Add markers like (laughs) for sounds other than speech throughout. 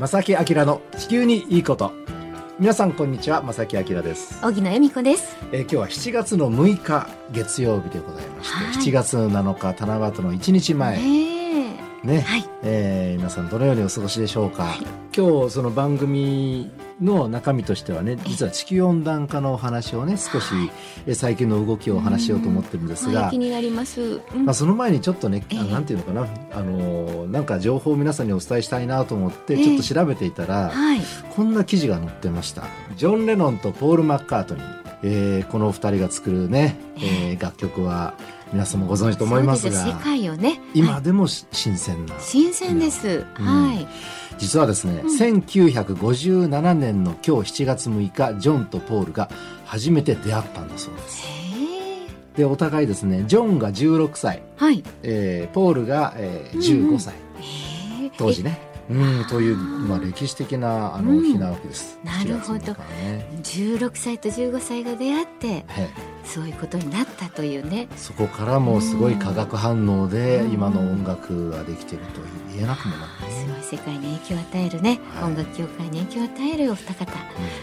正木明の地球にいいこと。皆さんこんにちは正木明です、小木野恵美子です。えー今日は7月の6日月曜日でございまして、はい。7月7日七夕の1日前。ねね、え。はい。えー皆さんどのようにお過ごしでしょうか、はい。今日その番組の中身としてはね実は地球温暖化のお話をね少し、えー最近の動きをお話しようと思ってるんですが、はい、気になります。うんまあ、その前にちょっとね、あええなんていうのかな、あのーなんか情報を皆さんにお伝えしたいなと思って、ええちょっと調べていたら、はい。こんな記事が載ってました。ジョン・レノンとポール・マッカートニー、えーこの二人が作るね、えー楽曲は皆さんもご存知と思いますが、世界をね。はい今でもし新鮮な。新鮮です。うんはい。実はですね、うん1957年の今日7月6日、ジョンとポールが初めて出会ったんだそうです。で、お互いですね、ジョンが16歳、はい。えーポールが、えーうんうん15歳。へえ。当時ね。うん、という、まあ、歴史的なあの、うん日なわけです。なるほど7月6日はねえ。16歳と15歳が出会ってええそういうことになったというね。そこからもうすごい化学反応でうん。今の音楽ができていると言えなくもないすね。ごい世界に影響を与えるね、はい。音楽業界に影響を与えるお二方。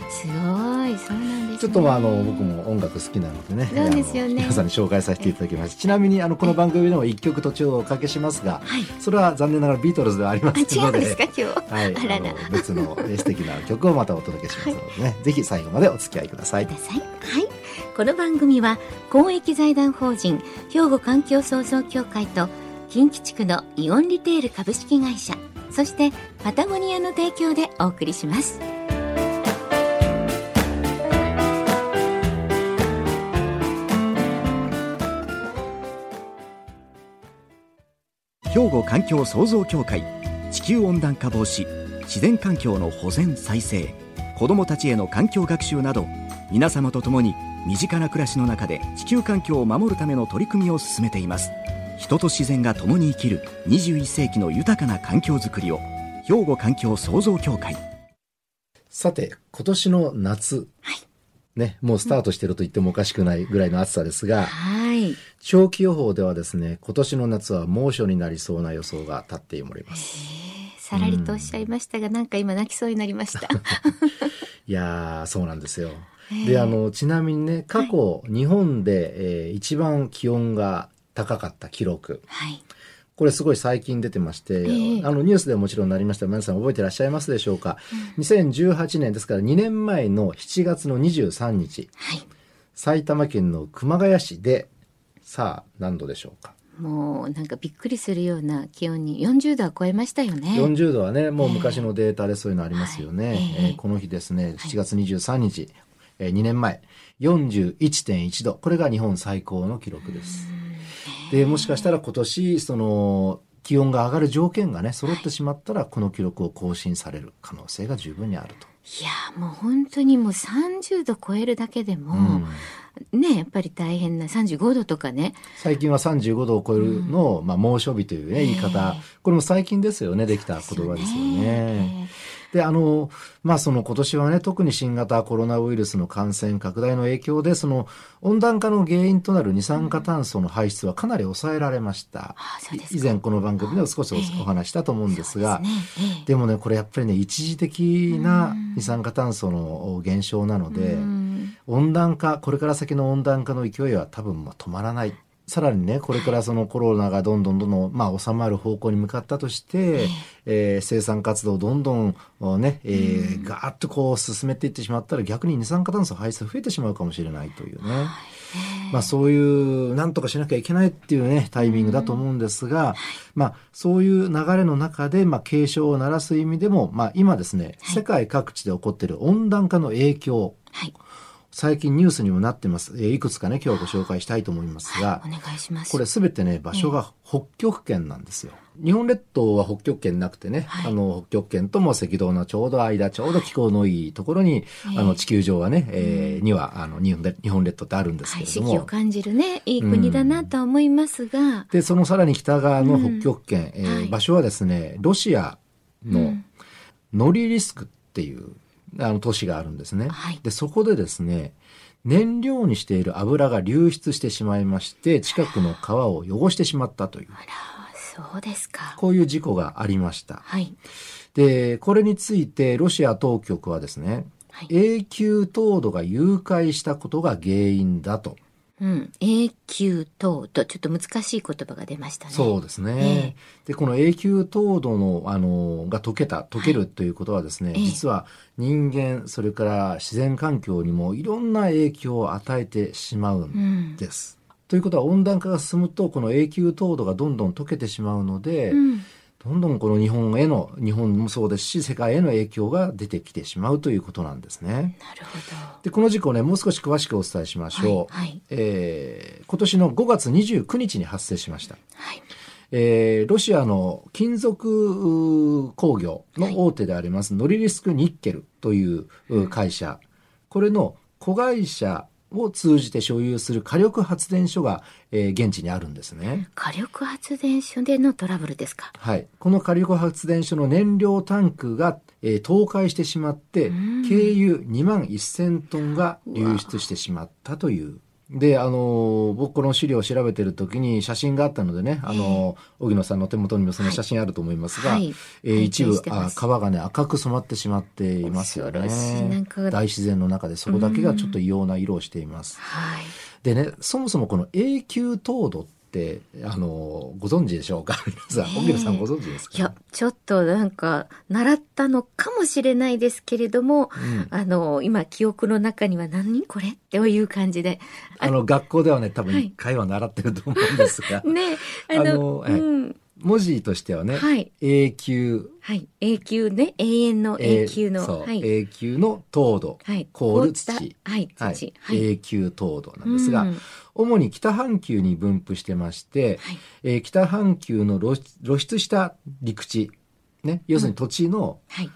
すごいそうなんですね。ちょっとまああの僕も音楽好きなのでね。そうですよね。皆さんに紹介させていただきます。ちなみにあのこの番組でも一曲途中おかけしますがはい。それは残念ながらビートルズではありませんので。うんですか今日は。い、あの別のえー素敵な曲をまたお届けしますのでね、(laughs) ぜひ最後までお付き合いください。ください。はい。この番組は公益財団法人兵庫環境創造協会と近畿地区のイオンリテール株式会社そしてパタゴニアの提供でお送りします。兵庫環境創造協会地球温暖化防止自然環境の保全再生子どもたちへの環境学習など皆様と共に身近な暮らしの中で地球環境を守るための取り組みを進めています。人と自然が共に生きる21世紀の豊かな環境づくりを兵庫環境創造協会。さて今年の夏、ね、もうスタートしてると言ってもおかしくないぐらいの暑さですが、はい。長期予報ではですね今年の夏は猛暑になりそうな予想が立っております。さらりとおっしゃいましたが、なんか今泣きそうになりました。(laughs) いやーそうなんですよ。ええであのちなみにね過去、日本で、えー一番気温が高かった記録。はい。これすごい最近出てまして、ええ。あのニュースでもちろんなりました。皆さん覚えてらっしゃいますでしょうか、2018年ですから2年前の7月の23日。はい。埼玉県の熊谷市でさあ何度でしょうか。もうなんかびっくりするような気温に40度は超えましたよね。40度はねもう昔のデータでそういうのありますよね、はい。ええ。えーこの日ですね7月23日、えー2年前。41.1度。これが日本最高の記録です。でもしかしたら今年その気温が上がる条件がね揃ってしまったらこの記録を更新される可能性が十分にあると。いやもう本当にもう30度超えるだけでも、ねやっぱり大変な35度とかね。最近は35度を超えるのを、まあ、猛暑日という、ね、言い方、ええ。これも最近ですよねできた言葉ですよね。で、あの、まあ、その今年はね、特に新型コロナウイルスの感染拡大の影響で、その温暖化の原因となる二酸化炭素の排出はかなり抑えられました。うですか。以前この番組でも少しお,、話ししたと思うんですが、ですね。ええ。でもね、これやっぱりね、一時的な二酸化炭素の減少なので、うん。温暖化、これから先の温暖化の勢いは多分まあ止まらない。さらにね、これからそのコロナがどんどんどんどん、まあ、収まる方向に向かったとして、えー生産活動をどんどんおね、えーガーッとこう進めていってしまったら逆に二酸化炭素排出増えてしまうかもしれないというね。まあそういう、なんとかしなきゃいけないっていうね、タイミングだと思うんですが、まあそういう流れの中で、まあ警鐘を鳴らす意味でも、まあ今ですね、世界各地で起こっている温暖化の影響、はい最近ニュースにもなってます。えーいくつかね、今日ご紹介したいと思いますがお、願いします。これすべてね、場所が北極圏なんですよ。日本列島は北極圏なくてね、はい。あの、北極圏とも赤道のちょうど間、ちょうど気候のいいところに、あの、地球上はね、えーには、あの、日本列日本列島ってあるんですはい、けれども、四季を感じるねいい国だなとは思いますが、で、そのさらに北側の北極圏、えーはい。場所はですね、ロシアのノリリスクっていう、あの都市があるんですね。はいで、そこでですね、燃料にしている油が流出してしまいまして、近くの川を汚してしまったという。そうですか。こういう事故がありました。はい。で、これについてロシア当局はですね、はい永久凍土が誘拐したことが原因だと。うん。永久凍土。ちょっと難しい言葉が出ましたね。そうですね。で、この永久凍土の、あの、が溶けた、溶けるということはですね、ええ実は人間、それから自然環境にもいろんな影響を与えてしまうんうん。です。ということは温暖化が進むと、この永久凍土がどんどん溶けてしまうので、うん。どんどんこの日本への、日本もそうですし、世界への影響が出てきてしまうということなんですね。なるほで、この事故ね、もう少し詳しくお伝えしましど。ょう。はい。はい。えー今年の5月29日に発生しました。はい。えーロシアの金属工業の大手であります、ノリリスクニッケルというう会社、これの子会社を通じて所有する火力発電所が、えー現地にあるんですね。火力発電所でのトラブルですか？はい。この火力発電所の燃料タンクが、えー倒壊してしまって、うん軽油2万1000トンが流出してしまったという。で、あのー僕この資料を調べてる時に写真があったのでね、あのー荻野さんの手元にもその写真あると思いますが、はい。えー一部あ川がね赤く染まってしまっていますよね大自然の中でそこだけがちょっと異様な色をしています。はい。でね、そもそもこの永久凍土って、あの、ご存知でしょうか？(laughs) 皆さん、荻野さんご存知ですか？いや、ちょっとなんか、習ったのかもしれないですけれども、うん。あの、今、記憶の中には何これっていう感じで。あの、学校ではね、多分はい。一回は習ってると思うんですが、(laughs) ね、あの、あのはいうん。文字としてはね、はい。永久、はい。永久ね。永遠の永久の。はい。永久の凍土、はい。凍る凍った土、はい。はい土。はい。永久凍土なんですが、うん主に北半球に分布してまして、はい。えー北半球の露出した陸地、ね、要するに土地のはい。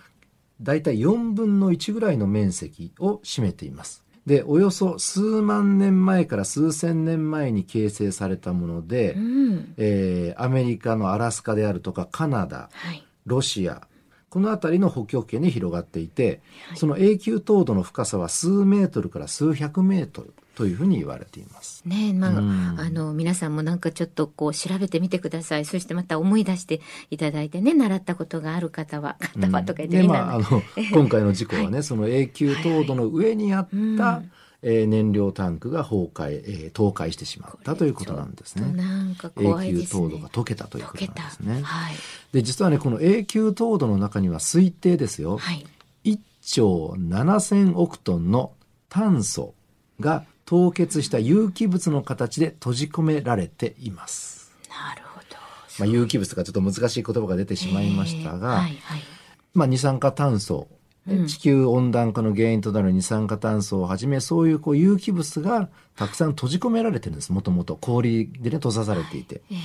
だいたい4分の1ぐらいの面積を占めています。で、およそ数万年前から数千年前に形成されたもので、うん。えーアメリカのアラスカであるとかカナダ、はい。ロシア、この辺りの北極圏に広がっていて、はいその永久凍土の深さは数メートルから数百メートルというふうに言われています。ねえ、まあ、うんあの、皆さんもなんかちょっとこう調べてみてください。そしてまた思い出していただいてね、習ったことがある方は、方はとか言ってで、みんまあ、あなの、今回の事故はね、その永久凍土の上にあった、うんえー燃料タンクが崩壊、えー倒壊してしまったということなんですね。なんか永怖いね。久凍土が溶けたということ。なんですね。はい。で、実はね、この永久凍土の中には推定ですよ。はい。1兆7000億トンの炭素が凍結した有機物の形で閉じ込められています。なるほど。まあ、有機物がちょっと難しい言葉が出てしまいましたが、えーはいはい。まあ、二酸化炭素、うん地球温暖化の原因となる二酸化炭素をはじめ、そういうこう有機物がたくさん閉じ込められてるんです。もともと氷でね、閉ざされていて。えー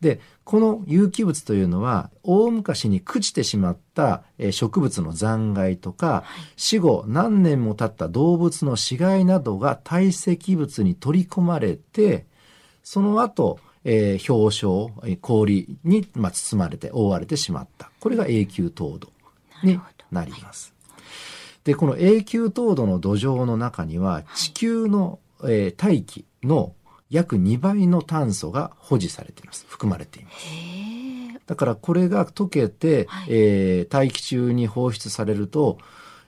で、この有機物というのは、大昔に朽ちてしまったえー植物の残骸とか、死後何年も経った動物の死骸などが堆積物に取り込まれて、その後、えー氷床、えー氷に、まあ、包まれて、覆われてしまった。これが永久凍土になります。で、この永久凍土の土壌の中には、地球の、えー大気の約2倍の炭素が保持されています。含まれています。だからこれが溶けて、はいえー大気中に放出されると、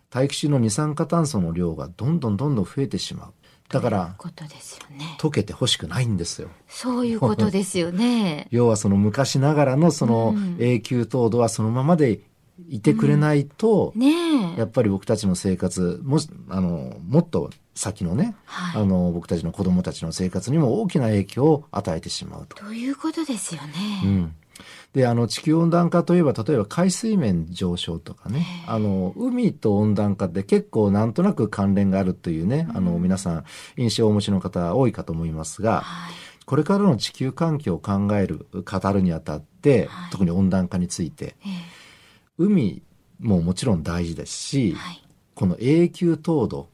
大気中の二酸化炭素の量がどんどんどんどん増えてしまう。だからね。溶けて欲しくないんですよ。そういうことですよね。(laughs) 要はその昔ながらのそのうん永久凍土はそのままでいてくれないと、ねえ。やっぱり僕たちの生活もしあのもっと先のね、はいあの僕たちの子供たちの生活にも大きな影響を与えてしまうと。ということですよね。うん、であの地球温暖化といえば例えば海水面上昇とかねあの海と温暖化って結構なんとなく関連があるというね、あの皆さん印象をお持ちの方多いかと思いますが、はい。これからの地球環境を考える語るにあたって、はい特に温暖化についてえ海ももちろん大事ですし。この永久凍土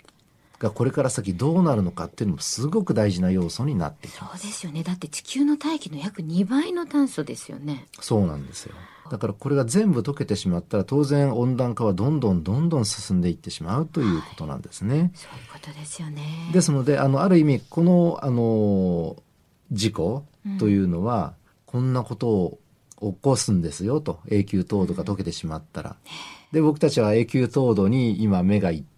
がこれから先どうなるのかっていうのもすごく大事な要素になってきそ。うですよね。だって地球の大気の約2倍の炭素ですよね。そうなんですよ。だからこれが全部溶けてしまったら当然温暖化はどんどんどんどん進んでいってしまうということなんですね。そういうことですよね。ですのであのある意味このあの事故というのは、こんなことを起こすんですよと永久凍土が溶けてしまったら。で僕たちは永久凍土に今目がいって、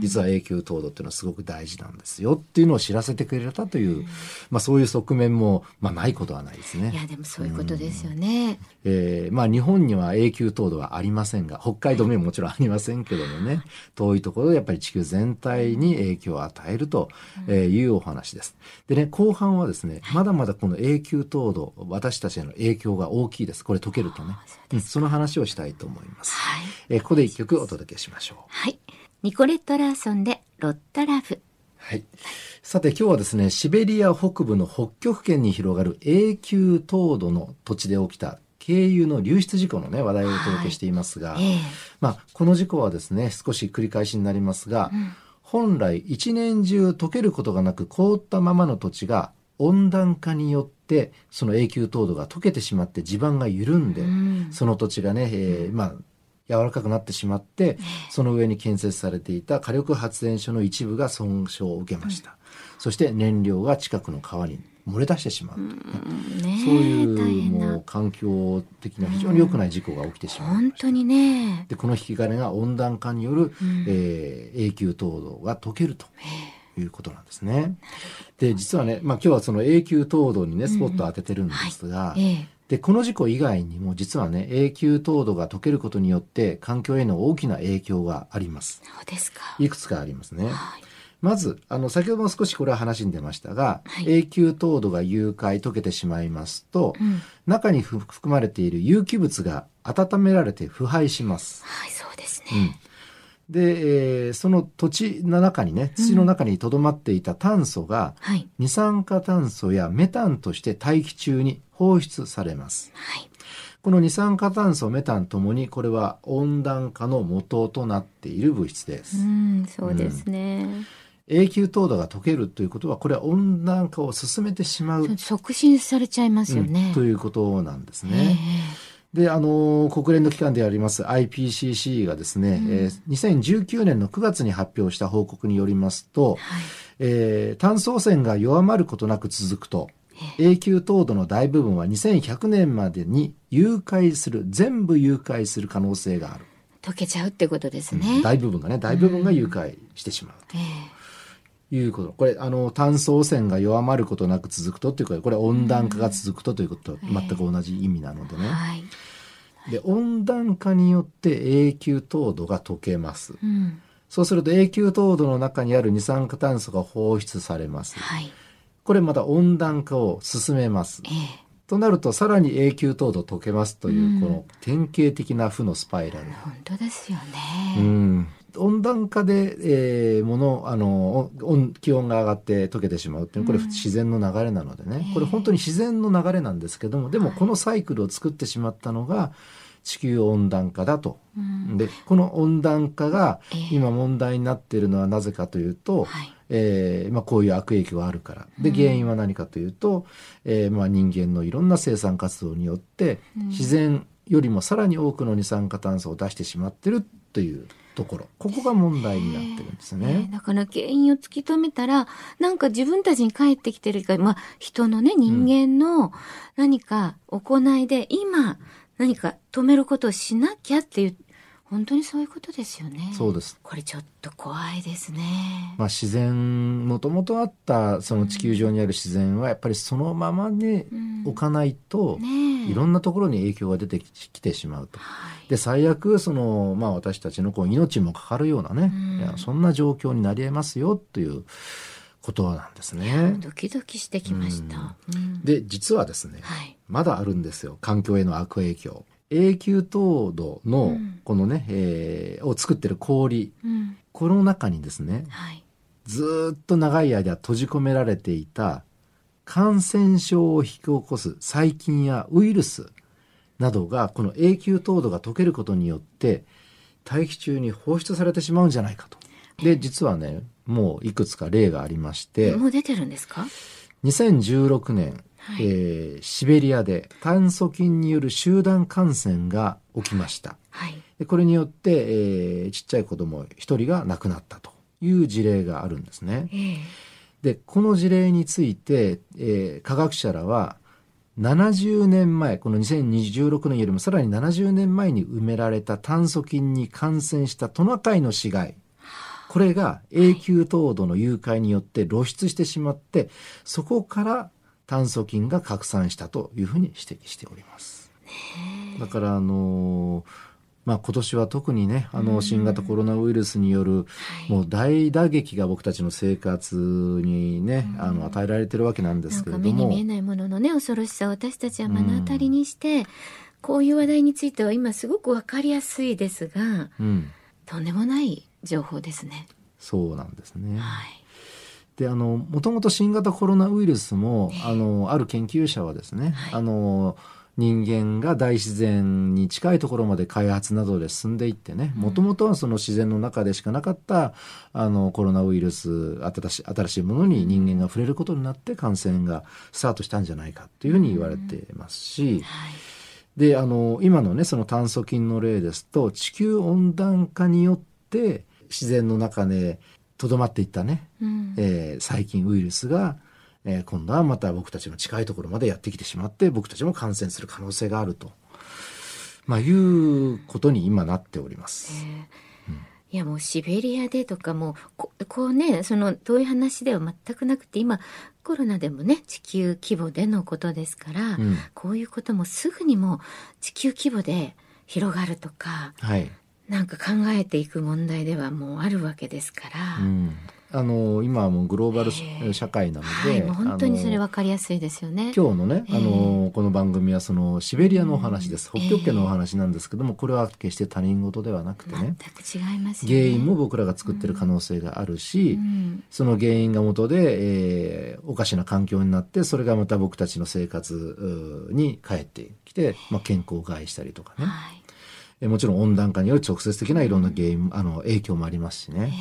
実は永久凍土っていうのはすごく大事なんですよっていうのを知らせてくれたという、まあそういう側面も、まあないことはないですね。いやでもそういうことですよね。えーまあ日本には永久凍土はありませんが、北海道にももちろんありませんけどもね、遠いところでやっぱり地球全体に影響を与えるとえーいうお話です。でね、後半はですね、まだまだこの永久凍土、私たちへの影響が大きいです。これ溶けるとね。うんその話をしたいと思います。はい。えーここで一曲お届けしましょう。はい。ニコレット・ラーソンでロッタラブ。はい。さて今日はですね、シベリア北部の北極圏に広がる永久凍土の土地で起きた軽油の流出事故のね、話題をお届けしていますが、ええまあ、この事故はですね、少し繰り返しになりますが、本来一年中溶けることがなく凍ったままの土地が温暖化によってその永久凍土が溶けてしまって地盤が緩んで、うんその土地がね、えーまあ、柔らかくなってしまって、その上に建設されていた火力発電所の一部が損傷を受けました。そして燃料が近くの川に漏れ出してしまうというね、ねえそういうもう環境的な非常に良くない事故が起きてしまう。本当にね。でこの引き金が温暖化による、えー永久凍土が溶けるということなんですね。で実はね、まあ、今日はその永久凍土にねスポットを当ててるんですが、ええ。でこの事故以外にも実はね永久凍土が溶けることによって環境への大きな影響があります。そうですか。いくつかありますね。はい。まず、あの、先ほども少しこれは話に出ましたが、はい永久凍土が融解溶けてしまいますと、うん。中にふ含まれている有機物が温められて腐敗します。はい、そうですうんね。で、えーその土地の中にね、土の中に留まっていた炭素が、はい。二酸化炭素やメタンとして大気中に放出されます。はい。この二酸化炭素、メタンともに、これは温暖化の元となっている物質です。うん、そうですね。永久凍土が溶けるということは、これは温暖化を進めてしまう、促進されちゃいますようんね。ということなんですえね。で、あのー国連の機関であります IPCC がですね、えー2019年の9月に発表した報告によりますと、えはい。えー炭素汚染が弱まることなく続くと、永久凍土の大部分は2100年までに融解する、全部融解する可能性がある。溶けちゃうってことですね。大部分がね、大部分が融解してしまうええということ。これ、あの、炭素汚染が弱まることなく続くとっていうか、これ温暖化が続くとということと全く同じ意味なのでね。はい。で、温暖化によって永久凍土が溶けます。うん。そうすると永久凍土の中にある二酸化炭素が放出されます。はい。これまた温暖化を進めますえ。えとなるとさらに永久凍土溶けますという、うんこの典型的な負のスパイラル。本当ですようね。ん温暖化で、えー、もの、あの、温気温が上がって溶けてしまうっていうこれ自然の流れなのでね、これ本当に自然の流れなんですけども、でもこのサイクルを作ってしまったのが地球温暖化だと。うん。で、この温暖化がええ。今問題になっているのはなぜかというと、はい。えーまあ、こういう悪影響があるから。で、原因は何かというと、えーまあ、人間のいろんな生産活動によって、自然よりもさらに多くの二酸化炭素を出してしまってるというところ。ここが問題になってるんですねね。だから原因を突き止めたら、なんか自分たちに返ってきてるか、まあ人のね、人間の何か行いで、今何か止めることをしなきゃっていう、本当にそういうことですよね。そうです。これちょっと怖いですね。まあ、自然、もともとあったその地球上にある自然はやっぱりそのままでうん置かないと、ねえ。いろんなところに影響が出てきてしまうと。はい。で最悪その、まあ、私たちのこう命もかかるようなね、うんそんな状況になり得ますよということなんですね。ドキドキしてきました。うんで実はですねはい。まだあるんですよ環境への悪影響。永久凍土のうんこのね、えーを作ってる氷うん。この中にですねはい。ずーっと長い間閉じ込められていた感染症を引き起こす細菌やウイルスなどがこの永久凍土が溶けることによって大気中に放出されてしまうんじゃないかと。で実はねもういくつか例がありましてもう出てるんですか？2016年、はいえーシベリアで炭素菌による集団感染が起きました。はい。でこれによって、えーちっちゃい子供一人が亡くなったという事例があるんですね。ええ。でこの事例について、えー科学者らは70年前、この2026年よりもさらに70年前に埋められた炭疽菌に感染したトナカイの死骸。これが永久凍土の誘拐によって露出してしまって、そこから炭疽菌が拡散したというふうに指摘しております。だからあのーまあ今年は特にね、あの新型コロナウイルスによるもう大打撃が僕たちの生活にね、あの与えられてるわけなんですけれども。見えないもののね恐ろしさを私たちは目の当たりにして、こういう話題については今すごくわかりやすいですがうん、とんでもない情報ですね。そうなんですね。はい。であのもともと新型コロナウイルスも、あのある研究者はですね、はいあの人間が大自然に近いところまで開発などで進んでいってねもともとはその自然の中でしかなかったあのコロナウイルス新しい新しいものに人間が触れることになって感染がスタートしたんじゃないかというふうに言われていますし、はい。であの今のねその炭疽菌の例ですと地球温暖化によって自然の中でとどまっていったね、うん。えー細菌ウイルスが、えー今度はまた僕たちの近いところまでやってきてしまって僕たちも感染する可能性があると、まあ、いうことに今なっております。いやもうシベリアでとかもうここうねその遠い話では全くなくて今コロナでもね地球規模でのことですから、うん。こういうこともすぐにもう地球規模で広がるとかはいなんか考えていく問題ではもうあるわけですから、うん、あの今はもうグローバル社会なので、はい本当にそれ分かりやすいですよね。今日のね、ええ。あのこの番組はそのシベリアのお話です、うん。北極圏のお話なんですけどもこれは決して他人事ではなくてね。全く違いますよね。原因も僕らが作ってる可能性があるし、うん。その原因が元で、えーおかしな環境になってそれがまた僕たちの生活に返ってきて、まあ、健康を害したりとかね、はいえもちろん温暖化による直接的ないろんな原因あの影響もありますしね、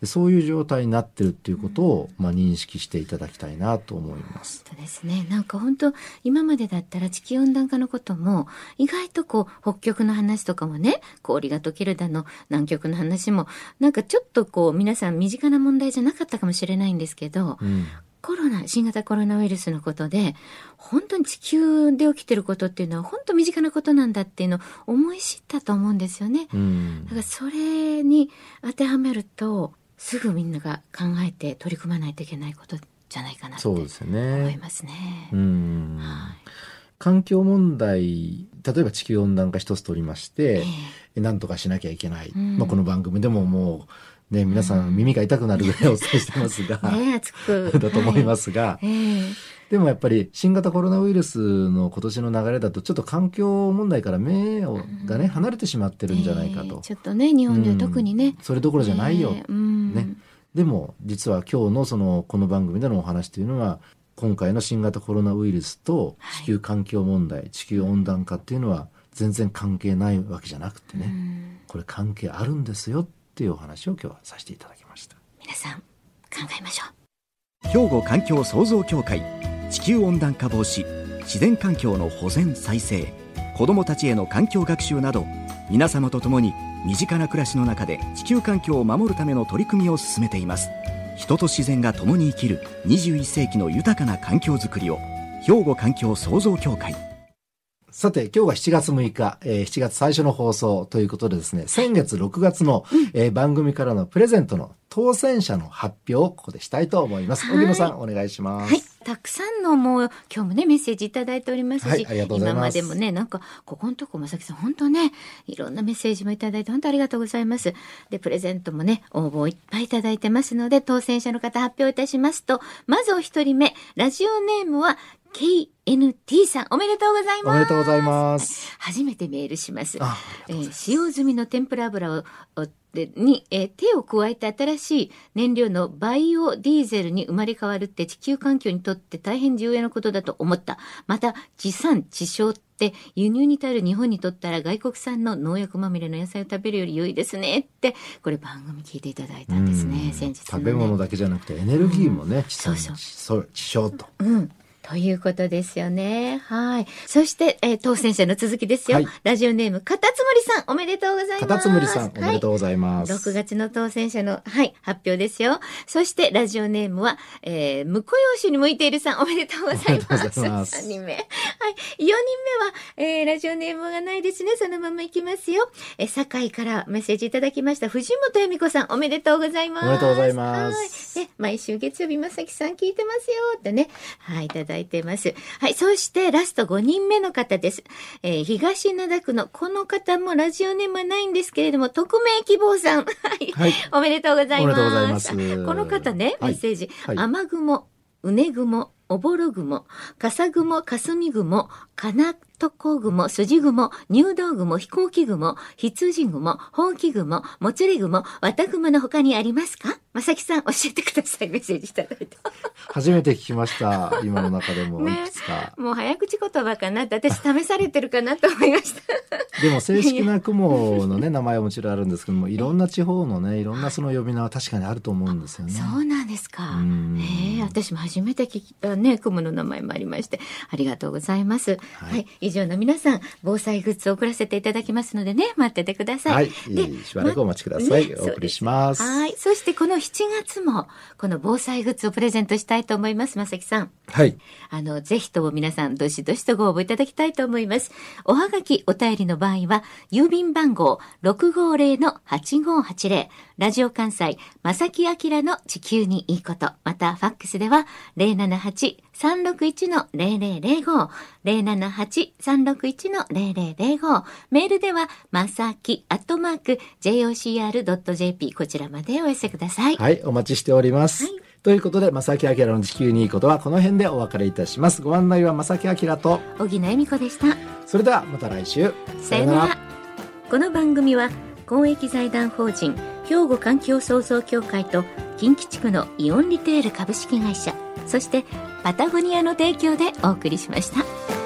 でそういう状態になってるっていうことを、まあ、認識していただきたいなと思います。そうですね。なんか本当今までだったら地球温暖化のことも意外とこう北極の話とかもね氷が溶けるだの南極の話もなんかちょっとこう皆さん身近な問題じゃなかったかもしれないんですけど、うんコロナ新型コロナウイルスのことで本当に地球で起きてることっていうのは本当身近なことなんだっていうのを思い知ったと思うんですよね。うんだからそれに当てはめるとすぐみんなが考えて取り組まないといけないことじゃないかなって思そうですよいね。ますね。うんはい環境問題例えば地球温暖化一つ取りまして、えなんとかしなきゃいけない、うんまあ、この番組でももうね皆さん耳が痛くなるぐらいお伝えしてますが、(laughs) (laughs) だと思いますが、でもやっぱり新型コロナウイルスの今年の流れだとちょっと環境問題から目をがね離れてしまってるんじゃないかと、ええちょっとね日本では特にね、うんそれどころじゃないよ、ね。でも実は今日のそのこの番組でのお話というのは今回の新型コロナウイルスと地球環境問題、地球温暖化っていうのは全然関係ないわけじゃなくてね、うん。これ関係あるんですよっていうお話を今日はさせていただきました。皆さん考えましょう。兵庫環境創造協会地球温暖化防止自然環境の保全再生子どもたちへの環境学習など皆様と共に身近な暮らしの中で地球環境を守るための取り組みを進めています。人と自然が共に生きる21世紀の豊かな環境づくりを兵庫環境創造協会さて、今日は7月6日、えー7月最初の放送ということでですね、先月6月の、えー番組からのプレゼントの当選者の発表をここでしたいと思います。はい荻野さん、お願いします。はい。たくさんのもう今日もねメッセージいただいておりますし、はいありがとうございます今までもねなんかここのとこまさきさん本当ねいろんなメッセージもいただいて本当ありがとうございます。でプレゼントもね応募をいっぱいいただいてますので当選者の方発表いたしますとまずお一人目ラジオネームは KNT さんおめでとうございおます。めでとうございます。初めてメールします。ああえー使用済みの天ぷら油をに、えー手を加えて新しい燃料のバイオディーゼルに生まれ変わるって地球環境にとって大変重要なことだと思った。また、地産地消って輸入に頼る日本にとったら外国産の農薬まみれの野菜を食べるより良いですねって、これ番組聞いていただいたんですね、うん先日の、ね。食べ物だけじゃなくてエネルギーもね、地産そうそう地消地消と。うん。ということですよね。はい。そして、えー当選者の続きですよ。はいラジオネーム、かたつむりさん、おめでとうございます。カタツムリさん、おめでとううございます。6月の当選者の、はい、発表ですよ。そして、ラジオネームは、えー、婿養子に向いているさん、おめでとうございます。ます3人目。はい。4人目は、えー、ラジオネームがないですね。そのままいきますよ。えー、堺からメッセージいただきました。藤本恵美子さん、おめでとうございます。おめでとうございますはい。ね、毎週月曜日、まさきさん聞いてますよってね。はい、いただいてます。はい、そしてラスト5人目の方です。えー、東灘区のこの方もラジオネームはないんですけれども、匿名希望さん。はい。はい。おめでとうございます。おめでとうございますこの方ね、メはいッセージ。はい雨雲、うね雲、おぼろ雲、笠雲、霞雲、かなとこ雲、筋雲、入道雲、飛行機雲、羊雲、ほうき雲、もつれ雲、綿雲の他にありますか？まさきさん教えてください。メッセージいただいて。初めて聞きました。今の中でも、ねいくつか。もう早口言葉かなって、私試されてるかなと思いました。でも正式な雲のね、名前はもちろんあるんですけども、いろんな地方のね、いろんなその呼び名は確かにあると思うんですよね。そうなんですか。うんへえ、私も初めて聞いたね、雲の名前もありまして、ありがとうございます。は、はいい以上の皆さん、防災グッズを送らせていただきますのでね、待っててください。はい。でしばらくお待ちください。ねお送りします。はい。そしてこの7月も、この防災グッズをプレゼントしたいと思います、まさきさん。はい。あの、ぜひとも皆さん、どしどしとご応募いただきたいと思います。おはがき、お便りの場合は、郵便番号650-8580、ラジオ関西、まさきあきらの地球にいいこと、また、ファックスでは、078-361-0005、078-361-0005、メールでは、まさき、アットマーク、jocr.jp、こちらまでお寄せください。はい。お待ちしております。はいということで、正木明の地球にいいことはこの辺でお別れいたします。ご案内は正木明と、小木恵美子でした。それではまた来週。さよなら。この番組は公益財団法人兵庫環境創造協会と近畿地区のイオンリテール株式会社そしてパタゴニアの提供でお送りしました。